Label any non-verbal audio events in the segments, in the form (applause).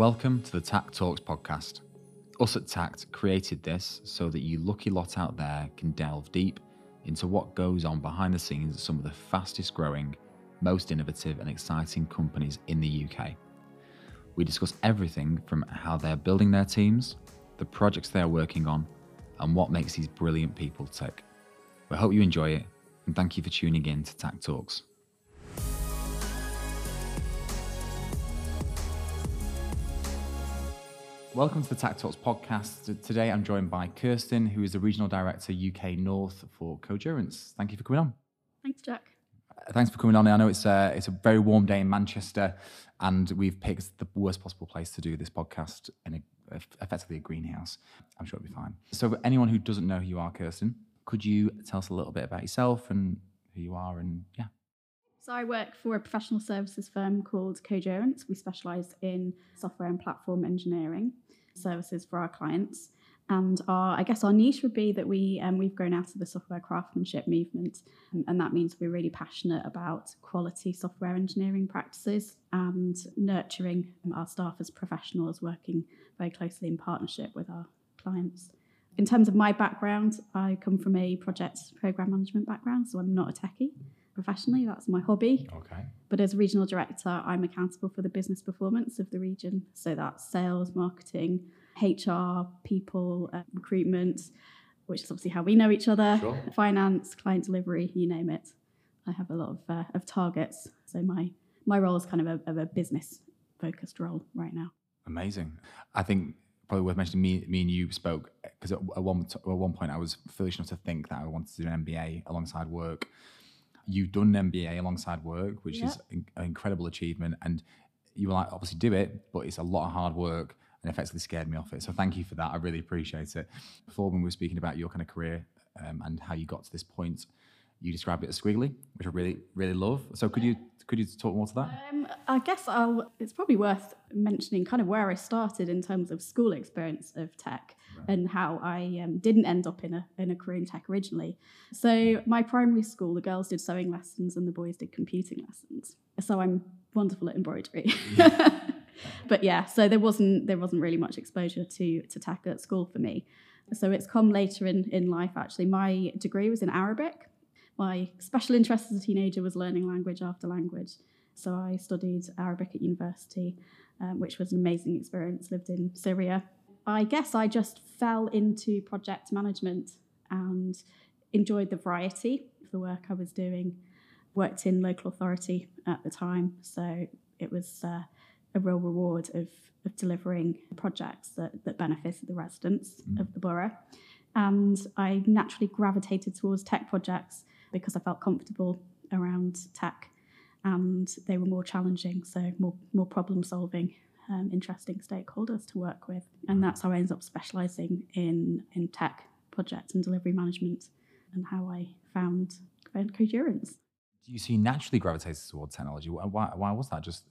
Welcome to the Tact Talks podcast. Us at Tact created this so that you lucky lot out there can delve deep into what goes on behind the scenes at some of the fastest growing, most innovative, and exciting companies in the UK. We discuss everything from how they're building their teams, the projects they are working on, and what makes these brilliant people tick. We hope you enjoy it, and thank you for tuning in to Tact Talks. Welcome to the Tact Talks podcast. Today I'm joined by Kirsten, who is the Regional Director UK North for Codurance. Thank you for coming on. Thanks, Jack. Uh, Thanks for coming on. I know it's a, it's a very warm day in Manchester, and we've picked the worst possible place to do this podcast in a, effectively a greenhouse. I'm sure it'll be fine. So, for anyone who doesn't know who you are, Kirsten, could you tell us a little bit about yourself and who you are? And yeah, So I work for a professional services firm called Codurance. We specialise in software and platform engineering services for our clients. And our, I guess our niche would be that we um, we've grown out of the software craftsmanship movement, um, and that means we're really passionate about quality software engineering practices and nurturing our staff as professionals, working very closely in partnership with our clients. In terms of my background, I come from a project program management background, so I'm not a techie professionally. That's my hobby. okay. But as regional director, I'm accountable for the business performance of the region. So that's sales, marketing, HR, people, uh, recruitment, which is obviously how we know each other, Sure. finance, client delivery, you name it. I have a lot of, uh, of targets. So my, my role is kind of a, of a business focused role right now. Amazing. I think probably worth mentioning. Me, me and you spoke because at, at one at one point I was foolish enough to think that I wanted to do an MBA alongside work. You've done an MBA alongside work, which is in- an incredible achievement, and you will like, obviously do it, but it's a lot of hard work and effectively scared me off it. So thank you for that. I really appreciate it. Before when we were speaking about your kind of career um, and how you got to this point, you described it as squiggly, which I really really love. So could you could you talk more to that? Um, I guess I'll, it's probably worth mentioning kind of where I started in terms of school experience of tech and how I um, didn't end up in a, in a career in tech originally. So, my primary school, the girls did sewing lessons and the boys did computing lessons. So, I'm wonderful at embroidery. (laughs) but yeah, so there wasn't there wasn't really much exposure to to tech at school for me. So it's come later in, in life actually. My degree was in Arabic. My special interest as a teenager was learning language after language. So I studied Arabic at university, um, which was an amazing experience. Lived in Syria. I guess I just fell into project management and enjoyed the variety of the work I was doing. Worked in local authority at the time, so it was uh, a real reward of, of delivering projects that, that benefited the residents of the borough. And I naturally gravitated towards tech projects because I felt comfortable around tech and they were more challenging, so more, more problem solving, um, interesting stakeholders to work with. And that's how I ended up specialising in, in tech projects and delivery management and how I found. Do you see naturally gravitated towards technology? Why, why, was that? Just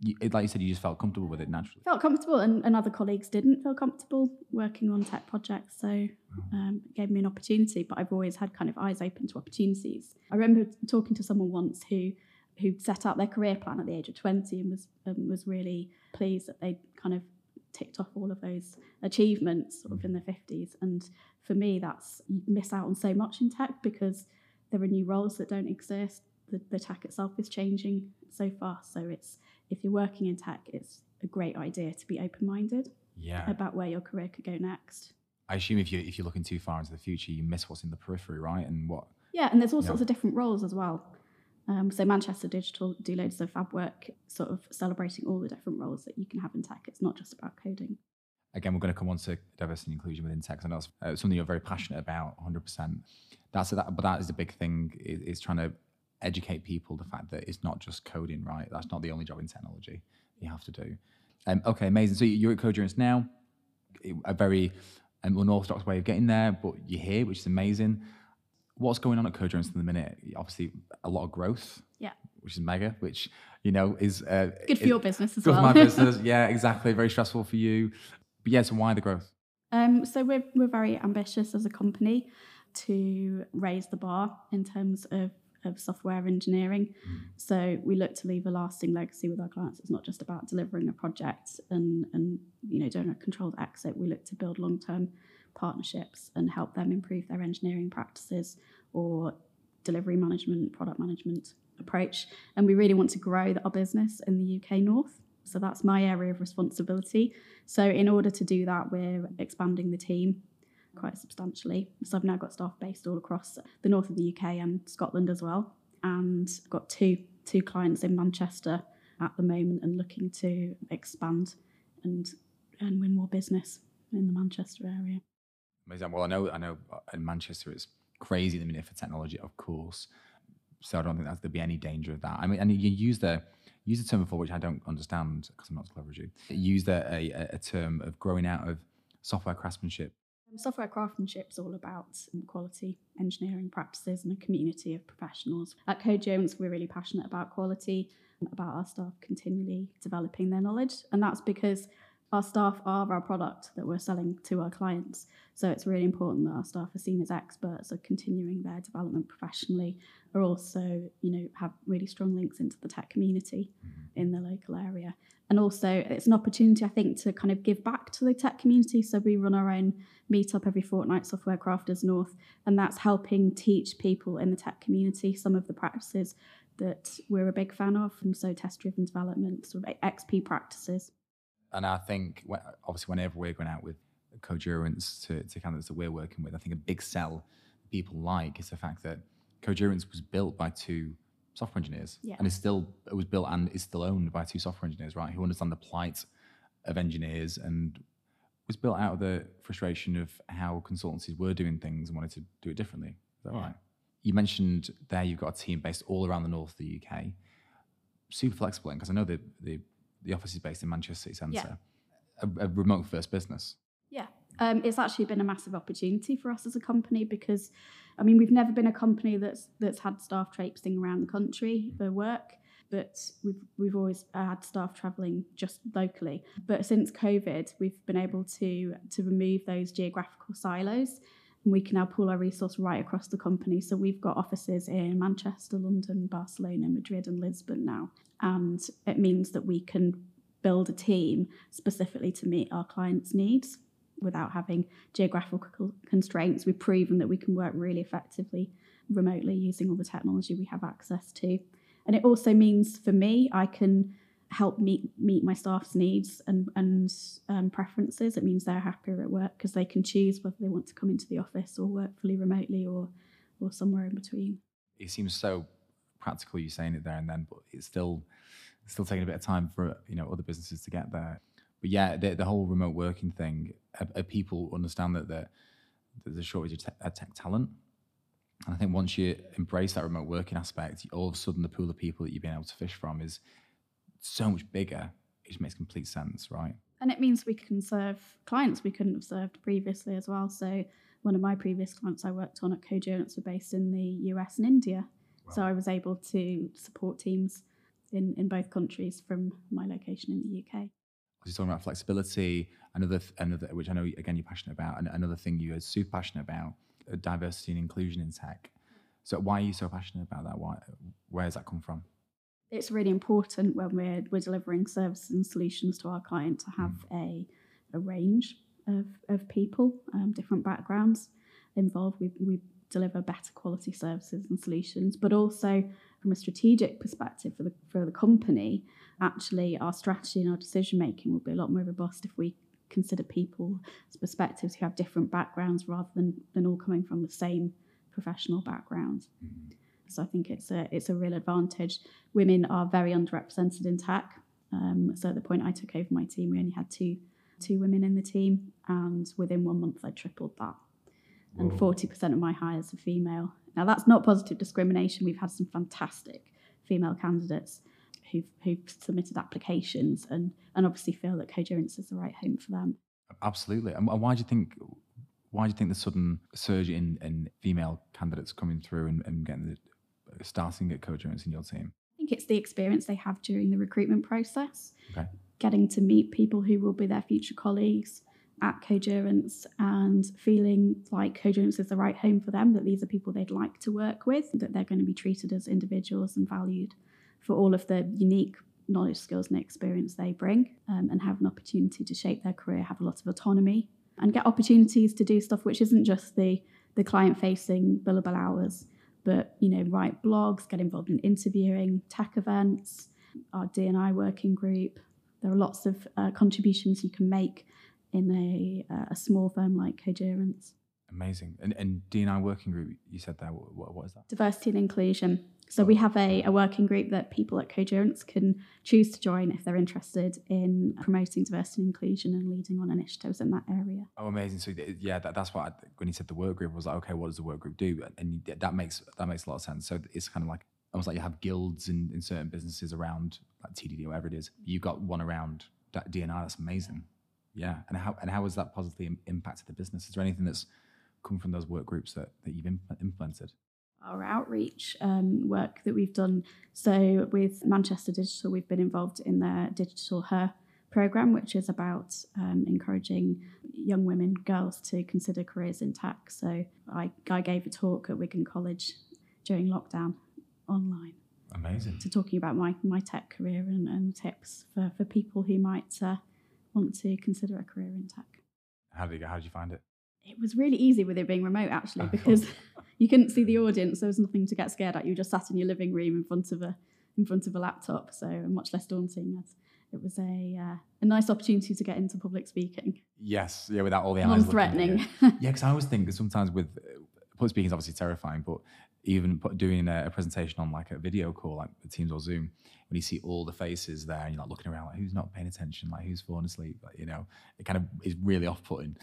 you, it, like you said, you just felt comfortable with it naturally. felt comfortable and, and other colleagues didn't feel comfortable working on tech projects so um, it gave me an opportunity but i've always had kind of eyes open to opportunities i remember talking to someone once who who set out their career plan at the age of 20 and was um, was really pleased that they kind of ticked off all of those achievements sort of in the 50s and for me that's you miss out on so much in tech because there are new roles that don't exist the, the tech itself is changing so fast so it's if you're working in tech it's a great idea to be open-minded Yeah. about where your career could go next I assume if you if you're looking too far into the future, you miss what's in the periphery, right? And what yeah and there's all Yeah. sorts of different roles as well um, so manchester digital do loads of fab work sort of celebrating all the different roles that you can have in tech it's not just about coding again, we're going to come on to diversity and inclusion within tech, know it's uh, something you're very passionate about, 100%. That's that, but that is the big thing is, is trying to educate people the fact that it's not just coding, right? That's not the only job in technology you have to do. Um, okay, amazing. So you're at Codurance now, a very um, unorthodox way of getting there, but you're here, which is amazing. What's going on at Codurance in the minute? Obviously, a lot of growth, yeah which is mega, which you know is uh, good for is- your business as good well for my (laughs) business. Yeah, exactly. Very stressful for you. But yeah, so why the growth? Um, so we're we're very ambitious as a company to raise the bar in terms of of software engineering. So we look to leave a lasting legacy with our clients. It's not just about delivering a project and and you know doing a controlled exit. We look to build long term partnerships and help them improve their engineering practices or delivery management, product management approach. And we really want to grow our business in the UK North. So that's my area of responsibility. So in order to do that, we're expanding the team quite substantially. So I've now got staff based all across the north of the UK and Scotland as well. And I've got two two clients in Manchester at the moment and looking to expand and and win more business in the Manchester area. Amazing. Well, I know I know uh, in Manchester it's crazy the minute for technology, of course. So I don't think there'd be any danger of that. I mean, and you use the use the term before, which I don't understand because I'm not as clever as you. Use a, a, a term of growing out of software craftsmanship um, Software craftsmanship is all about quality engineering practices and a community of professionals. At Codurance, we're really passionate about quality, um, about our staff continually developing their knowledge, and that's because our staff are our product that we're selling to our clients. So it's really important that our staff are seen as experts, are continuing their development professionally, are also, you know, have really strong links into the tech community mm-hmm. in the local area. And also it's an opportunity, I think, to kind of give back to the tech community. So we run our own meetup every fortnight, Software Crafters North, and that's helping teach people in the tech community some of the practices that we're a big fan of, and so test driven development, sort of XP practices. And I think, obviously, whenever we're going out with Codurance to, to candidates that we're working with, I think a big sell people like is the fact that Codurance was built by two software engineers yeah. and is still it was built and is still owned by two software engineers, right? Who understand the plight of engineers and was built out of the frustration of how consultancies were doing things and wanted to do it differently. Is that yeah. right? You mentioned there you've got a team based all around the north of the UK. Super flexible, because I know the, the the office is based in Manchester City Centre. Yeah. A, a, remote first business. Yeah, um, it's actually been a massive opportunity for us as a company because, I mean, we've never been a company that's that's had staff traipsing around the country for work but we've we've always had staff travelling just locally. But since COVID, we've been able to to remove those geographical silos, and we can now pool our resource right across the company. So we've got offices in Manchester, London, Barcelona, Madrid, and Lisbon now, and it means that we can build a team specifically to meet our clients' needs without having geographical constraints. We've proven that we can work really effectively remotely using all the technology we have access to. And it also means for me, I can help meet meet my staff's needs and and um, preferences. It means they're happier at work because they can choose whether they want to come into the office or work fully remotely or or somewhere in between. It seems so practical you saying it there and then, but it's still it's still taking a bit of time for you know other businesses to get there. But yeah, the, the whole remote working thing, uh, uh, people understand that there's a shortage of te- tech talent and I think once you embrace that remote working aspect, all of a sudden the pool of people that you've been able to fish from is so much bigger. It just makes complete sense, right? And it means we can serve clients we couldn't have served previously as well. So one of my previous clients I worked on at Codurance were based in the US and India. Wow. So I was able to support teams in, in both countries from my location in the UK. You're talking about flexibility, another another which I know again you're passionate about, and another thing you're super passionate about uh, diversity and inclusion in tech. So why are you so passionate about that? Why, where does that come from? It's really important when we're, we're delivering services and solutions to our client to have mm. a, a range of, of people, um, different backgrounds involved. We, we deliver better quality services and solutions, but also from a strategic perspective for the, for the company, actually our strategy and our decision making will be a lot more robust if we consider people's perspectives who have different backgrounds rather than, than all coming from the same professional background. Mm-hmm. So I think it's a it's a real advantage. Women are very underrepresented in tech. Um, so at the point I took over my team, we only had two two women in the team, and within one month I tripled that. And forty percent of my hires are female. Now that's not positive discrimination. We've had some fantastic female candidates, who've, who've submitted applications and, and obviously feel that Codurance is the right home for them. Absolutely. And why do you think why do you think the sudden surge in, in female candidates coming through and, and getting the, starting at Codurance in your team? I think it's the experience they have during the recruitment process, okay. getting to meet people who will be their future colleagues, at Codurance and feeling like Codurance is the right home for them, that these are people they'd like to work with, that they're going to be treated as individuals and valued for all of the unique knowledge, skills, and experience they bring, um, and have an opportunity to shape their career, have a lot of autonomy, and get opportunities to do stuff which isn't just the the client facing billable hours, but you know, write blogs, get involved in interviewing, tech events, our D&I working group. There are lots of uh, contributions you can make in a, uh, a small firm like Codurance. Amazing. And, and D&I working group, you said that. What, what is that? Diversity and inclusion. So we have a, a working group that people at Codurance can choose to join if they're interested in promoting diversity and inclusion and leading on initiatives in that area. Oh, amazing! So yeah, that, that's what I, when you said the work group, I was like, okay, what does the work group do? And that makes that makes a lot of sense. So it's kind of like almost like you have guilds in, in certain businesses around like TDD whatever it is. You've got one around D&I. That's amazing. Yeah, and how and how has that positively impacted the business? Is there anything that's come from those work groups that, that you've implemented? Our outreach um, work that we've done. So with Manchester Digital, we've been involved in their Digital Her program, which is about um, encouraging young women, girls to consider careers in tech. So I, I gave a talk at Wigan College during lockdown online. Amazing. To talking about my, my tech career and, and tips for, for people who might uh, want to consider a career in tech. How did you? How did you find it? It was really easy with it being remote, actually, because (laughs) you couldn't see the audience. There was nothing to get scared at. You just sat in your living room in front of a in front of a laptop, so much less daunting. As it was a uh, a nice opportunity to get into public speaking. Yes, yeah, without all the eyes non-threatening. (laughs) yeah, because I always think that sometimes with uh, public speaking is obviously terrifying, but even put, doing a, a, presentation on like a video call, like Teams or Zoom, when you see all the faces there and you're like looking around, like who's not paying attention, like who's falling asleep, like, you know, it kind of is really off-putting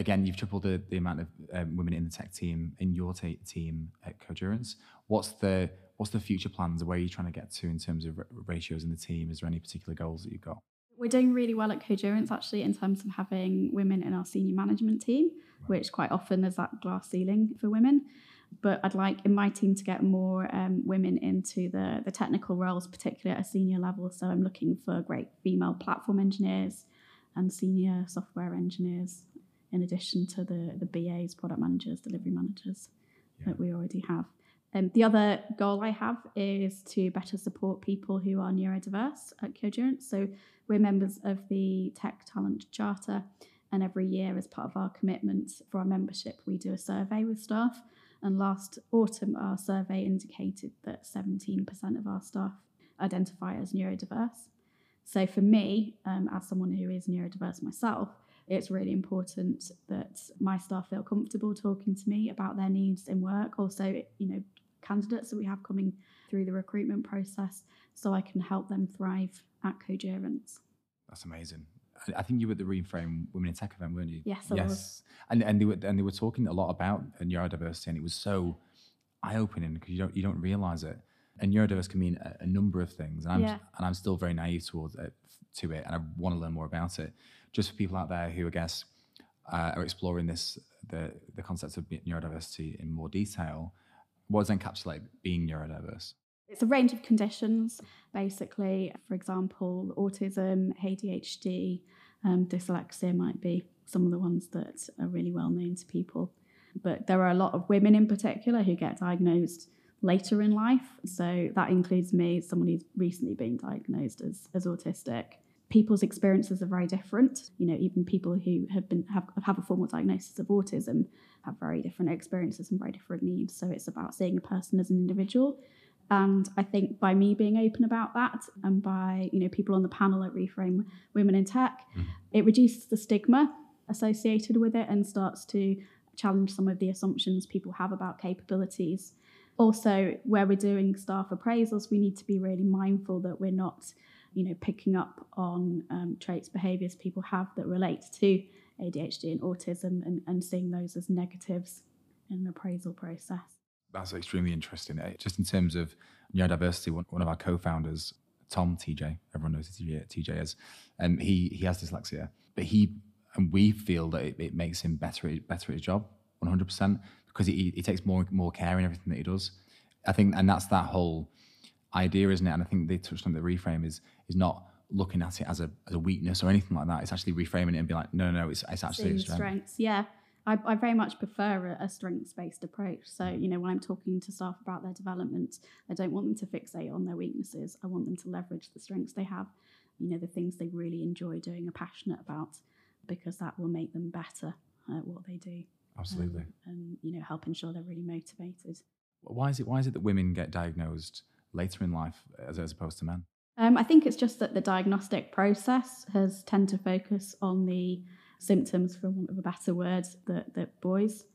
again, you've tripled the, the amount of um, women in the tech team in your t- team at Codurance. What's the what's the future plans? Where are you trying to get to in terms of r- ratios in the team? Is there any particular goals that you've got? We're doing really well at Codurance actually in terms of having women in our senior management team, right. which quite often there's that glass ceiling for women. But I'd like in my team to get more um, women into the, the technical roles, particularly at a senior level. So I'm looking for great female platform engineers and senior software engineers in addition to the, the BAs, product managers, delivery managers yeah. that we already have. Um, the other goal I have is to better support people who are neurodiverse at Codurance. So we're members of the Tech Talent Charter, and every year, as part of our commitment for our membership, we do a survey with staff. And last autumn, our survey indicated that 17% of our staff identify as neurodiverse. So for me, um, as someone who is neurodiverse myself, it's really important that my staff feel comfortable talking to me about their needs in work. Also, you know, candidates that we have coming through the recruitment process so I can help them thrive at Codurance. That's amazing. I think you were at the Reframe Women in Tech event, weren't you? Yes, I yes. Was. And and they were and they were talking a lot about neurodiversity, and it was so eye opening because you don't you don't realize it. And neurodiverse can mean a, a number of things, and I'm yeah. and I'm still very naive towards it, to it, and I want to learn more about it just for people out there who I guess uh, are exploring this the the concepts of neurodiversity in more detail, what does encapsulate being neurodiverse? It's a range of conditions, basically. For example, autism, ADHD, um, dyslexia might be some of the ones that are really well known to people. But there are a lot of women in particular who get diagnosed later in life. So that includes me, someone who's recently been diagnosed as, as autistic people's experiences are very different. You know, even people who have been have, have a formal diagnosis of autism have very different experiences and very different needs. So it's about seeing a person as an individual. And I think by me being open about that and by, you know, people on the panel at Reframe Women in Tech, mm. it reduces the stigma associated with it and starts to challenge some of the assumptions people have about capabilities. Also, where we're doing staff appraisals, we need to be really mindful that we're not you know, picking up on um, traits, behaviours people have that relate to ADHD and autism and, and seeing those as negatives in an appraisal process. That's extremely interesting. Eh, just in terms of neurodiversity, one, one of our co-founders, Tom TJ, everyone knows TJ, TJ as, and um, he he has dyslexia, but he and we feel that it, it makes him better better at his job, one hundred percent, because he, he takes more more care in everything that he does. I think, and that's that whole idea, isn't it? And I think they touched on the reframe is is not looking at it as a, as a weakness or anything like that. It's actually reframing it and be like, no, no, no, it's, it's actually Seeing a the strength. strengths. Yeah. I, I very much prefer a, a strengths based approach. So, you know, when I'm talking to staff about their development, I don't want them to fixate on their weaknesses. I want them to leverage the strengths they have, you know, the things they really enjoy doing, are passionate about, because that will make them better at what they do. Absolutely. um, and, you know, help ensure they're really motivated. Why is it? Why is it that women get diagnosed later in life as, as opposed to men? Um, I think it's just that the diagnostic process has tend to focus on the symptoms, for want of a better word, that, that boys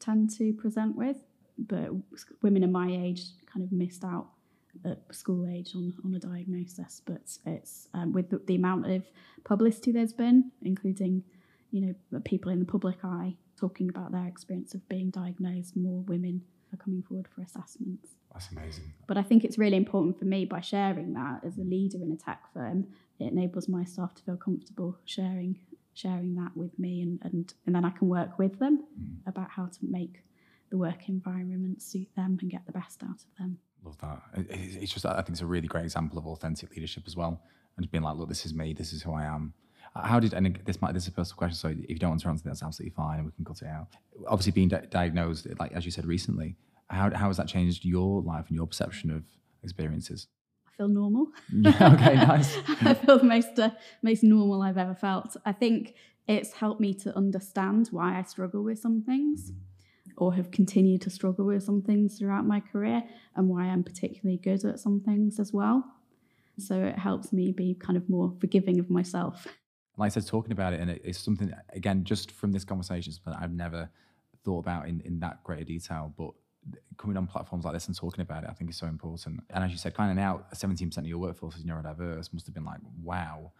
tend to present with. But women in my age kind of missed out at school age on, on a diagnosis. But it's um, with the, the amount of publicity there's been, including you know people in the public eye talking about their experience of being diagnosed, more women are coming forward for assessments. That's amazing. But I think it's really important for me by sharing that as a leader in a tech firm, it enables my staff to feel comfortable sharing sharing that with me and, and, and then I can work with them mm. about how to make the work environment suit them and get the best out of them. Love that. It- it- It's just, I think it's a really great example of authentic leadership as well. And being like, look, this is me, this is who I am. Uh, How did, and this might, this is a personal question, so if you don't want to answer, that's absolutely fine and we can cut it out. Obviously, being di- diagnosed, like as you said recently, how, how has that changed your life and your perception of experiences? I feel normal. Yeah, okay, (laughs) nice. I feel the most uh, most normal I've ever felt. I think it's helped me to understand why I struggle with some things, or have continued to struggle with some things throughout my career, and why I'm particularly good at some things as well. So it helps me be kind of more forgiving of myself. Like I said, talking about it, and it, it's something again, just from this conversation, something I've never thought about in, in that greater detail. But coming on platforms like this and talking about it, I think is so important. And as you said, finding out 17% of your workforce is neurodiverse must have been like, wow.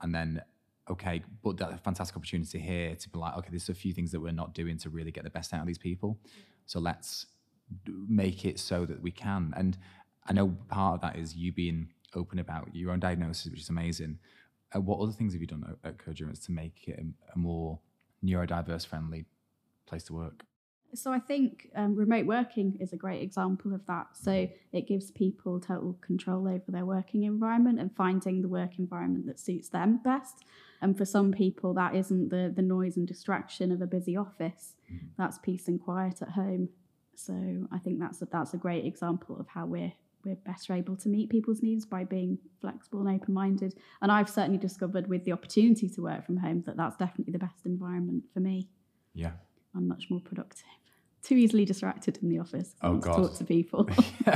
And then, okay, but that fantastic opportunity here to be like, okay, there's a few things that we're not doing to really get the best out of these people. So let's make it so that we can. And I know part of that is you being open about your own diagnosis, which is amazing. Uh, what other things have you done at, at Codurance to make it a, a more neurodiverse friendly place to work? So I think um, remote working is a great example of that. So it gives people total control over their working environment and finding the work environment that suits them best. And for some people, that isn't the the noise and distraction of a busy office. That's peace and quiet at home. So I think that's a, that's a great example of how we're we're better able to meet people's needs by being flexible and open minded. And I've certainly discovered with the opportunity to work from home that that's definitely the best environment for me. Yeah. I'm much more productive. Too easily distracted in the office. Oh, want to God. talk to people.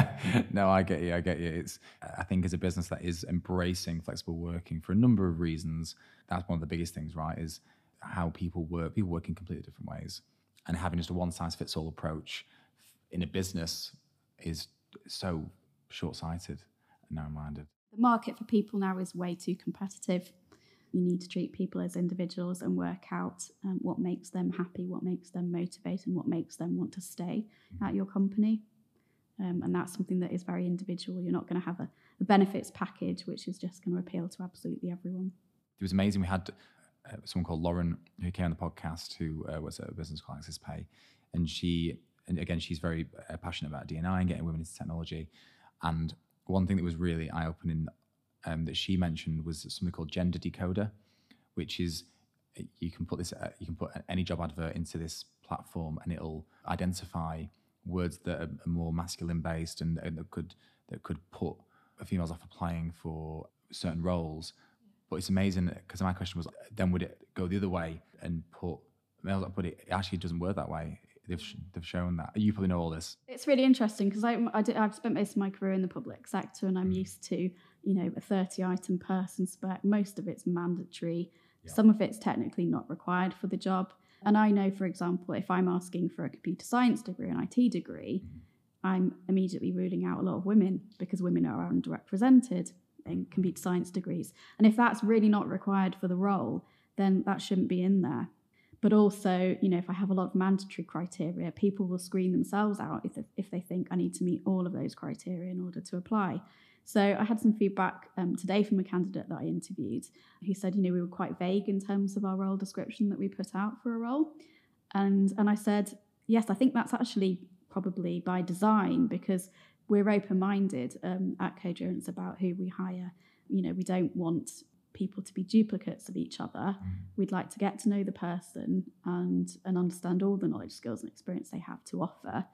(laughs) no, I get you. I get you. It's I think as a business that is embracing flexible working for a number of reasons. That's one of the biggest things, right? Is how people work. People work in completely different ways, and having just a one size fits all approach in a business is so short sighted and narrow minded. the market for people now is way too competitive. You need to treat people as individuals and work out um, what makes them happy, what makes them motivated, and what makes them want to stay at your company. Um, and that's something that is very individual. You're not going to have a, a benefits package which is just going to appeal to absolutely everyone. it was amazing. We had uh, someone called Lauren who came on the podcast who uh, was at a business called Access Pay, and she, and again, she's very uh, passionate about DNI and getting women into technology. And one thing that was really eye opening um, that she mentioned was something called Gender Decoder, which is uh, you can put this, uh, you can put any job advert into this platform, and it'll identify words that are more masculine based and, and that could that could put females off applying for certain roles. But it's amazing because my question was, then would it go the other way and put males? But it actually doesn't work that way. They've they've shown that. You probably know all this. It's really interesting because I, I I've spent most of my career in the public sector and I'm mm. used to, you know, a 30 item person spec. Most of it's mandatory. Some of it's technically not required for the job. And I know, for example, if I'm asking for a computer science degree, an IT degree, mm-hmm. I'm immediately ruling out a lot of women because women are underrepresented in computer science degrees. And if that's really not required for the role, then that shouldn't be in there. But also, you know, if I have a lot of mandatory criteria, people will screen themselves out if if they think I need to meet all of those criteria in order to apply. So I had some feedback um, today from a candidate that I interviewed who said, you know, we were quite vague in terms of our role description that we put out for a role. And, and I said, yes, I think that's actually probably by design because we're open minded um, at Codurance about who we hire You know, we don't want people to be duplicates of each other. Mm. We'd like to get to know the person and and understand all the knowledge, skills, and experience they have to offer.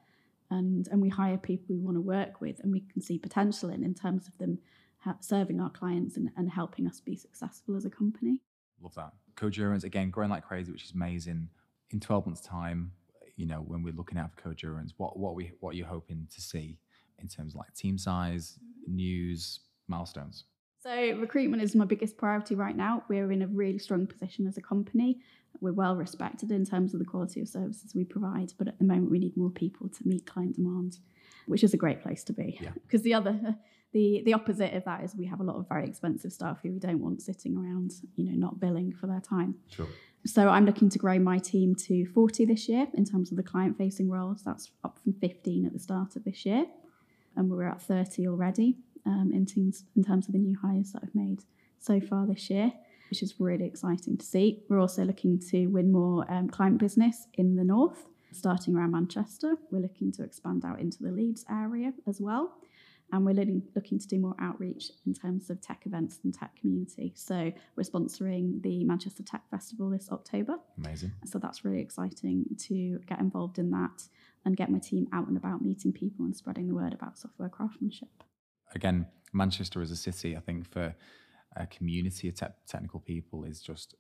And and we hire people we want to work with and we can see potential in in terms of them ha- serving our clients and, and helping us be successful as a company. Love that. Codurance, again, growing like crazy, which is amazing. In 12 months' time, you know, when we're looking out for Codurance, what what we what are you hoping to see in terms of like team size, news, milestones? So recruitment is my biggest priority right now. We're in a really strong position as a company. We're well respected in terms of the quality of services we provide, but at the moment we need more people to meet client demand, which is a great place to be. Yeah. (laughs) Because the other the the opposite of that is we have a lot of very expensive staff who we don't want sitting around, you know, not billing for their time. Sure. So I'm looking to grow my team to 40 this year in terms of the client facing roles. That's up from 15 at the start of this year. And we're at 30 already um, in, teams, in terms of the new hires that I've made so far this year, which is really exciting to see. We're also looking to win more um, client business in the north, starting around Manchester. We're looking to expand out into the Leeds area as well. And we're looking, looking to do more outreach in terms of tech events and tech community. So we're sponsoring the Manchester Tech Festival this October. Amazing. So that's really exciting to get involved in that and get my team out and about meeting people and spreading the word about software craftsmanship. Again, Manchester as a city, I think for a community of te- technical people is just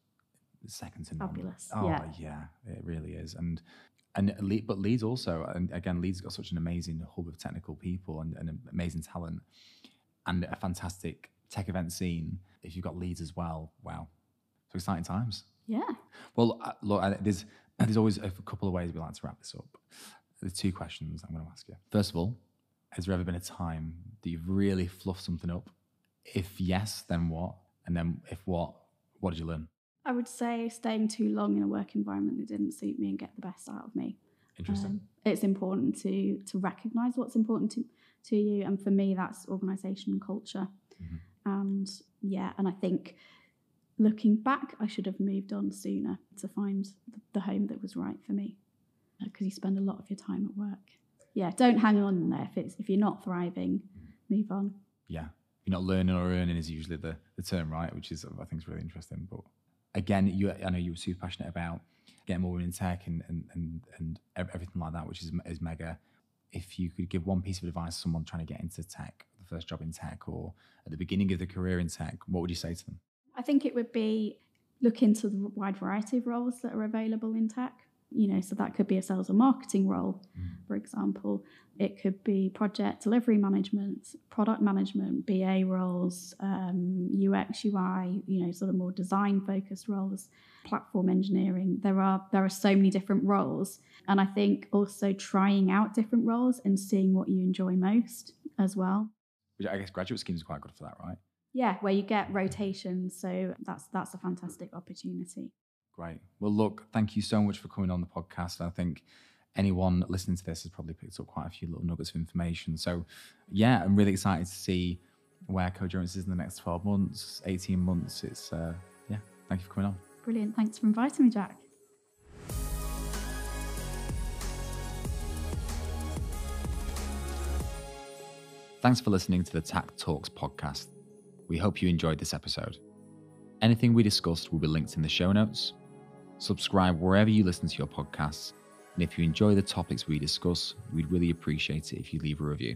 second to none. Fabulous, Oh yeah. yeah, it really is. And and Le- but Leeds also, and again, Leeds got such an amazing hub of technical people and, and amazing talent, and a fantastic tech event scene. If you've got Leeds as well, wow, so exciting times. Yeah. Well, uh, look, uh, there's there's always a couple of ways we like to wrap this up. There's two questions I'm going to ask you. First of all, has there ever been a time that you've really fluffed something up? If yes, then what? And then if what, what did you learn? I would say staying too long in a work environment that didn't suit me and get the best out of me. Interesting. Um, it's important to to recognise what's important to, to you, and for me, that's organisation and culture. Mhm. And yeah, and I think looking back, I should have moved on sooner to find the home that was right for me, because you spend a lot of your time at work. Yeah, don't hang on there if it's if you're not thriving, move on. yeah, you're not learning or earning is usually the, the term, right? Which is I think is really interesting. But again, you I know you were super passionate about getting more women in tech and and and, and everything like that, which is is mega. If you could give one piece of advice to someone trying to get into tech, the first job in tech, or at the beginning of the career in tech, what would you say to them? I think it would be look into the wide variety of roles that are available in tech. You know, so that could be a sales or marketing role, for example. It could be project delivery management, product management, BA roles, um, UX, UI. You know, sort of more design focused roles, platform engineering. There are there are so many different roles, and I think also trying out different roles and seeing what you enjoy most as well. Which I guess graduate schemes are quite good for that, right? Yeah, where you get rotations, so that's that's a fantastic opportunity. Great. Well, look, thank you so much for coming on the podcast. I think anyone listening to this has probably picked up quite a few little nuggets of information. So, yeah, I'm really excited to see where Codurance is in the next 12 months, 18 months. It's, uh, yeah, thank you for coming on. Brilliant. Thanks for inviting me, Jack. Thanks for listening to the Tact Talks podcast. We hope you enjoyed this episode. Anything we discussed will be linked in the show notes. Subscribe wherever you listen to your podcasts. And if you enjoy the topics we discuss, we'd really appreciate it if you leave a review.